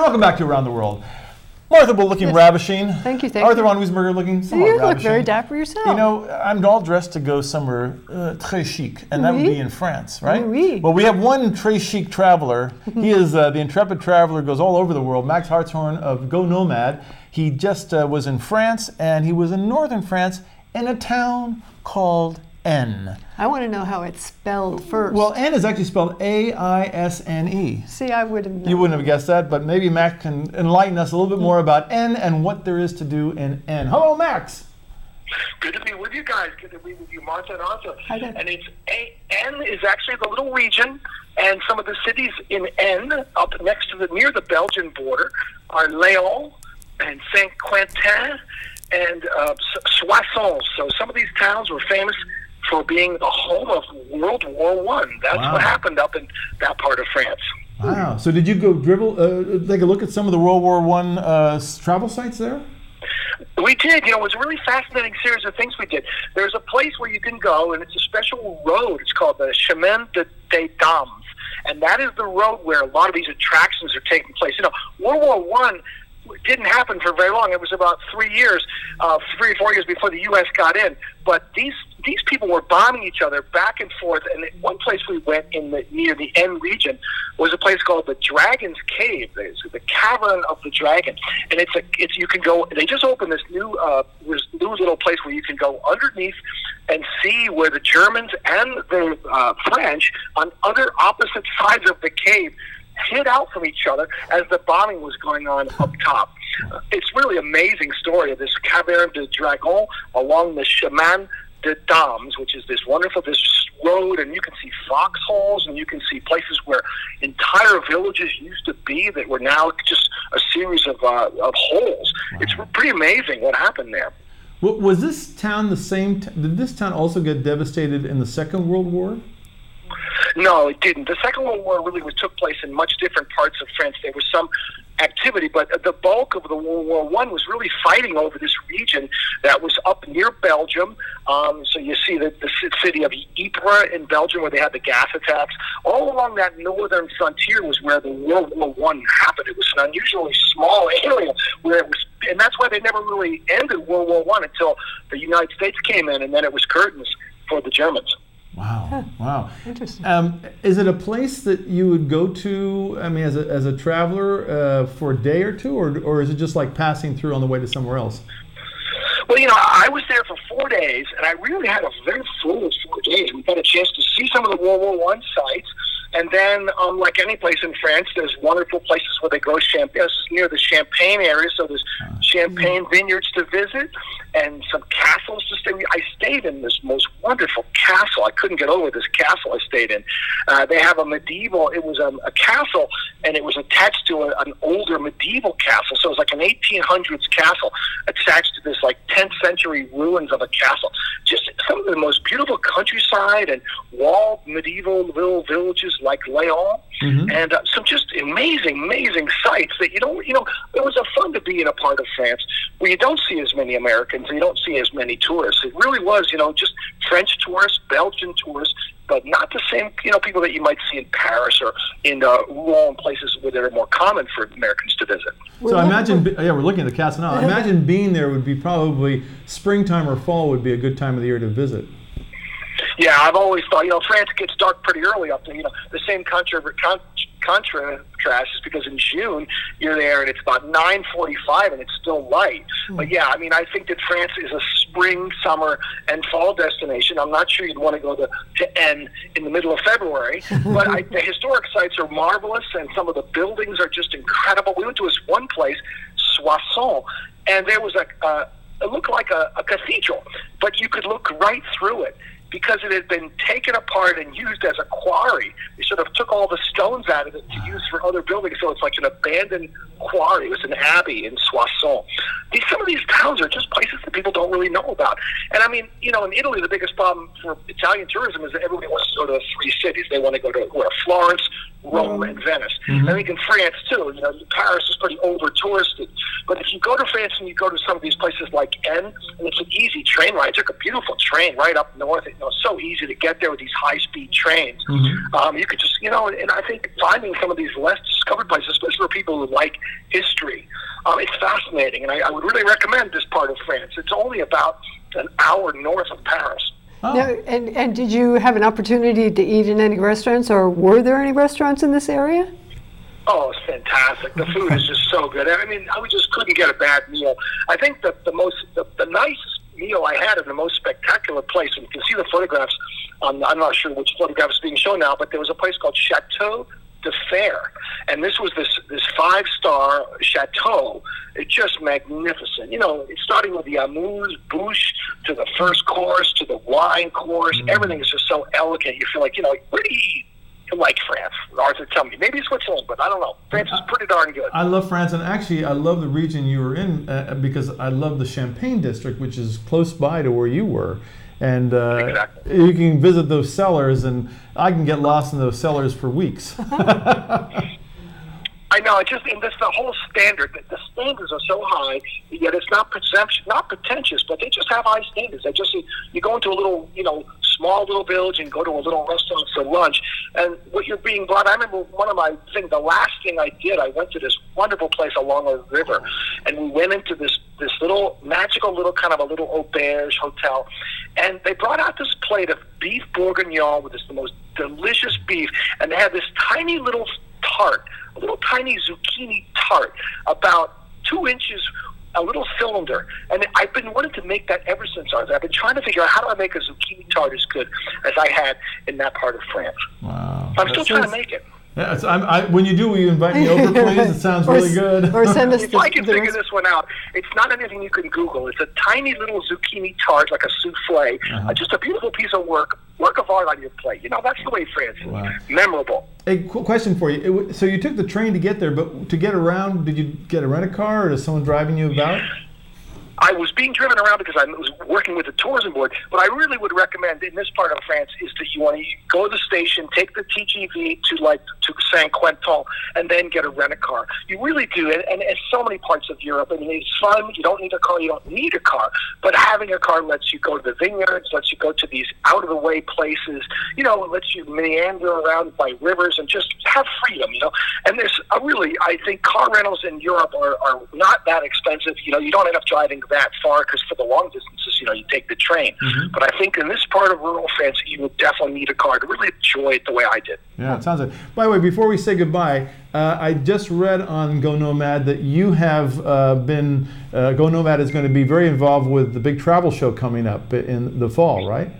welcome back to Around the World. Martha Bull looking Yes. ravishing. Thank you, thank Arthur you. von Wiesenberger looking somewhat You look very dapper yourself. You know, I'm all dressed to go somewhere uh, très chic, and that would be in France, right? Oui. Well, we have one très chic traveler. he is uh, the intrepid traveler, goes all over the world. Max Hartshorne of Go Nomad. He just uh, was in France, and he was in northern France in a town called Aisne. I want to know how it's spelled first. Well, Aisne is actually spelled A I S N E. see, I wouldn't. You wouldn't have guessed that, but maybe Max can enlighten us a little bit more about Aisne and what there is to do in Aisne. Hello, Max. Good to be with you guys. Good to be with you, Martha and Arthur. Hi there. And it's A- Aisne is actually the little region, and some of the cities in Aisne, up next to the near the Belgian border, are Léon and Saint Quentin and uh, Soissons. So some of these towns were famous for being the home of World War One. That's Wow. what happened up in that part of France. Wow. So did you go dribble, uh, take a look at some of the World War One uh, travel sites there? We did. You know, it was a really fascinating series of things we did. There's a place where you can go, and it's a special road. It's called the Chemin de, des Dames, and that is the road where a lot of these attractions are taking place. You know, World War One didn't happen for very long. It was about three years, uh, three or four years before the U.S. got in. But these these people were bombing each other back and forth. And one place we went in the near the Aisne region was a place called the Dragon's Cave. It's the Cavern of the Dragon, and it's a it's you can go. They just opened this new uh, new little place where you can go underneath and see where the Germans and the uh, French on other opposite sides of the cave hid out from each other as the bombing was going on up top. It's really amazing story of this Caverne de Dragon along the Chemin de Dames, which is this wonderful this road, and you can see foxholes, and you can see places where entire villages used to be that were now just a series of uh, of holes. It's pretty amazing what happened there. Was this town the same? T- did this town also get devastated in the Second World War? No, it didn't. The Second World War really was, took place in much different parts of France. There was some activity, but the bulk of the World War One was really fighting over this region that was up near Belgium. Um, so you see the, the city of Ypres in Belgium, where they had the gas attacks. All along that northern frontier was where the World War One happened. It was an unusually small area where it was, and that's why they never really ended World War One until the United States came in, and then it was curtains for the Germans. Wow, wow. Interesting. Um, is it a place that you would go to? I mean, as a, as a traveler uh, for a day or two, or, or is it just like passing through on the way to somewhere else? Well, you know, I was there for four days, and I really had a very full four days. We got a chance to see some of the World War One sites, and then, um, like any place in France, there's wonderful places where they grow champagne. This is near the Champagne area, so there's champagne vineyards to visit and some castles to stay. I stayed in this most wonderful castle. I couldn't get over this castle I stayed in. Uh, they have a medieval. It was um, a castle, and it was attached to a, an older medieval castle. So it was like an 1800s castle attached to this like 10th century ruins of a castle. Just some of the most beautiful countryside and walled medieval little villages like Leon, and uh, some just amazing, amazing sights that you don't, you know, it was a fun to be in a part of France where you don't see as many Americans and you don't see as many tourists. It really was, you know, just French tourists, Belgian tourists, but not the same, you know, people that you might see in Paris or in uh, Rouen places where they're more common for Americans to visit. So I imagine, yeah, we're looking at the castle now. I imagine being there would be probably springtime or fall would be a good time of the year to visit. Yeah, I've always thought, you know, France gets dark pretty early up there. You know, the same contra, con, contrast is because in June you're there and it's about 9:45 and it's still light. But yeah, I mean, I think that France is a spring, summer, and fall destination. I'm not sure you'd want to go to to Aisne in the middle of February, but I, the historic sites are marvelous and some of the buildings are just incredible. We went to this one place, Soissons, and there was a. Uh, it looked like a, a cathedral, but you could look right through it because it had been taken apart and used as a quarry. They sort of took all the stones out of it to use for other buildings, so it's like an abandoned quarry. It was an abbey in Soissons. These, some of these towns are just places that people don't really know about. And I mean, you know, in Italy, the biggest problem for Italian tourism is that everybody wants to go to the three cities. They want to go to where, Florence, Rome and Venice. I think in France too. You know, Paris is pretty over touristed. But if you go to France and you go to some of these places like Aisne, and it's an easy train ride. I took a beautiful train right up north. Know, it's so easy to get there with these high speed trains. Um, you could just, you know, and I think finding some of these less discovered places, especially for people who like history, um, it's fascinating. And I, I would really recommend this part of France. It's only about an hour north of Paris. Oh. Now, and, and did you have an opportunity to eat in any restaurants, or were there any restaurants in this area? Oh, it's fantastic. The food is just so good. I mean, I just couldn't get a bad meal. I think that the most, the, the nicest meal I had in the most spectacular place, and you can see the photographs. Um, I'm not sure which photograph is being shown now, but there was a place called Chateau de Fère, and this was this this five star chateau. It's just magnificent. You know, it's starting with the amuse bouche to the first course to the wine course. Everything is just so elegant. You feel like you know, where do you eat? like France. Arthur, tell me. Maybe Switzerland, but I don't know. France is pretty darn good. I love France, and actually, I love the region you were in uh, because I love the Champagne district, which is close by to where you were. And uh, Exactly. you can visit those cellars, and I can get lost in those cellars for weeks. I know. It just and this the whole standard. The, standards are so high, yet it's not presumption, not pretentious, but they just have high standards. They just you go into a little, you know, small little village and go to a little restaurant for lunch, and what you're being brought. I remember one of my thing. The last thing I did, I went to this wonderful place along a river, and we went into this this little magical little kind of a little auberge hotel, and they brought out this plate of beef bourguignon with this the most delicious beef, and they had this tiny little tart, a little tiny zucchini tart, about two inches, a little cylinder. And I've been wanting to make that ever since. Arthur. I've been trying to figure out how do I make a zucchini tart as good as I had in that part of France. wow. I'm still trying to make it. Yeah, I'm, I, when you do, will you invite me over, please? It sounds Or really good. Or send us If the, I can the figure rest- this one out, it's not anything you can Google. It's a tiny little zucchini tart, like a souffle, uh, just a beautiful piece of work, work of art on your plate. You know, that's the way France is. Wow. Memorable. A qu- question for you. It so you took the train to get there, but to get around, did you get a rent a car, or is someone driving you about? I was being driven around because I was working with the tourism board. What I really would recommend in this part of France is that you want to go to the station, take the TGV to like to Saint Quentin, and then get a rent a car. You really do, and, and in so many parts of Europe. I mean, it's fun. You don't need a car. You don't need a car, but having a car lets you go to the vineyards, lets you go to these out of the way places. You know, it lets you meander around by rivers and just have freedom. You know, and there's a really, I think, car rentals in Europe are, are not that expensive. You know, you don't end up driving that far because for the long distances, you know, you take the train. But I think in this part of rural France, you would definitely need a car to really enjoy it the way I did. Yeah, it sounds like. By the way, before we say goodbye, uh, I just read on Go Nomad that you have uh, been uh, Go Nomad is going to be very involved with the big travel show coming up in the fall, right?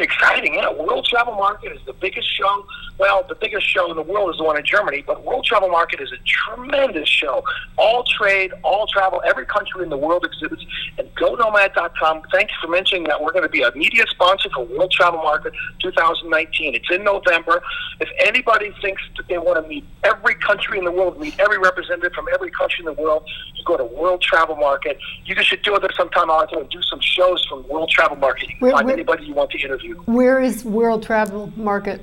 Very exciting, yeah. World Travel Market is the biggest show. Well, the biggest show in the world is the one in Germany, but World Travel Market is a tremendous show. All trade, all travel, every country in the world exhibits. And GoNomad.com, thank you for mentioning that we're going to be a media sponsor for World Travel Market 2019. It's in November. If anybody thinks that they want to meet every country in the world, meet every representative from every country in the world, you go to World Travel Market. You just should do it sometime, Arthur, and do some shows from World Travel Market. You can Where- find where- anybody you want to interview. Where is World Travel Market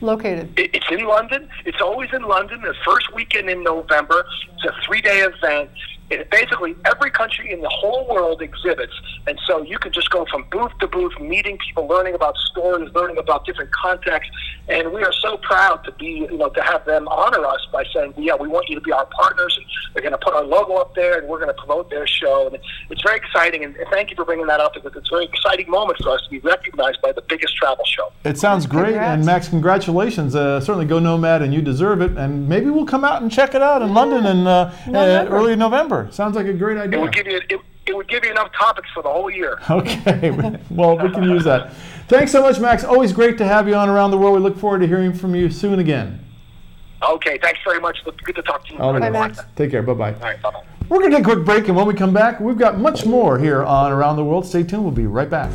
located? It's in London. It's always in London. The first weekend in November. It's a three-day event. It, basically, every country in the whole world exhibits, and so you can just go from booth to booth, meeting people, learning about stories, learning about different contexts. And we are so proud to be, you know, to have them honor us by saying, "Yeah, we want you to be our partners." And they're going to put our logo up there, and we're going to promote their show. And it's very exciting. And thank you for bringing that up because it's a very exciting moment for us to be recognized by the biggest travel show. It sounds great, and Max, congratulations! Uh, certainly, Go Nomad, and you deserve it. And maybe we'll come out and check it out in London in uh, uh, early November. Sounds like a great It idea. would give you it, it would give you enough topics for the whole year. Okay, well, we can use that. Thanks so much, Max. Always great to have you on Around the World. We look forward to hearing from you soon again. Okay, thanks very much. Good to talk to you. All right, Bye. Max. Take care. Bye bye. All right, bye bye. We're going to take a quick break, and when we come back, we've got much more here on Around the World. Stay tuned. We'll be right back.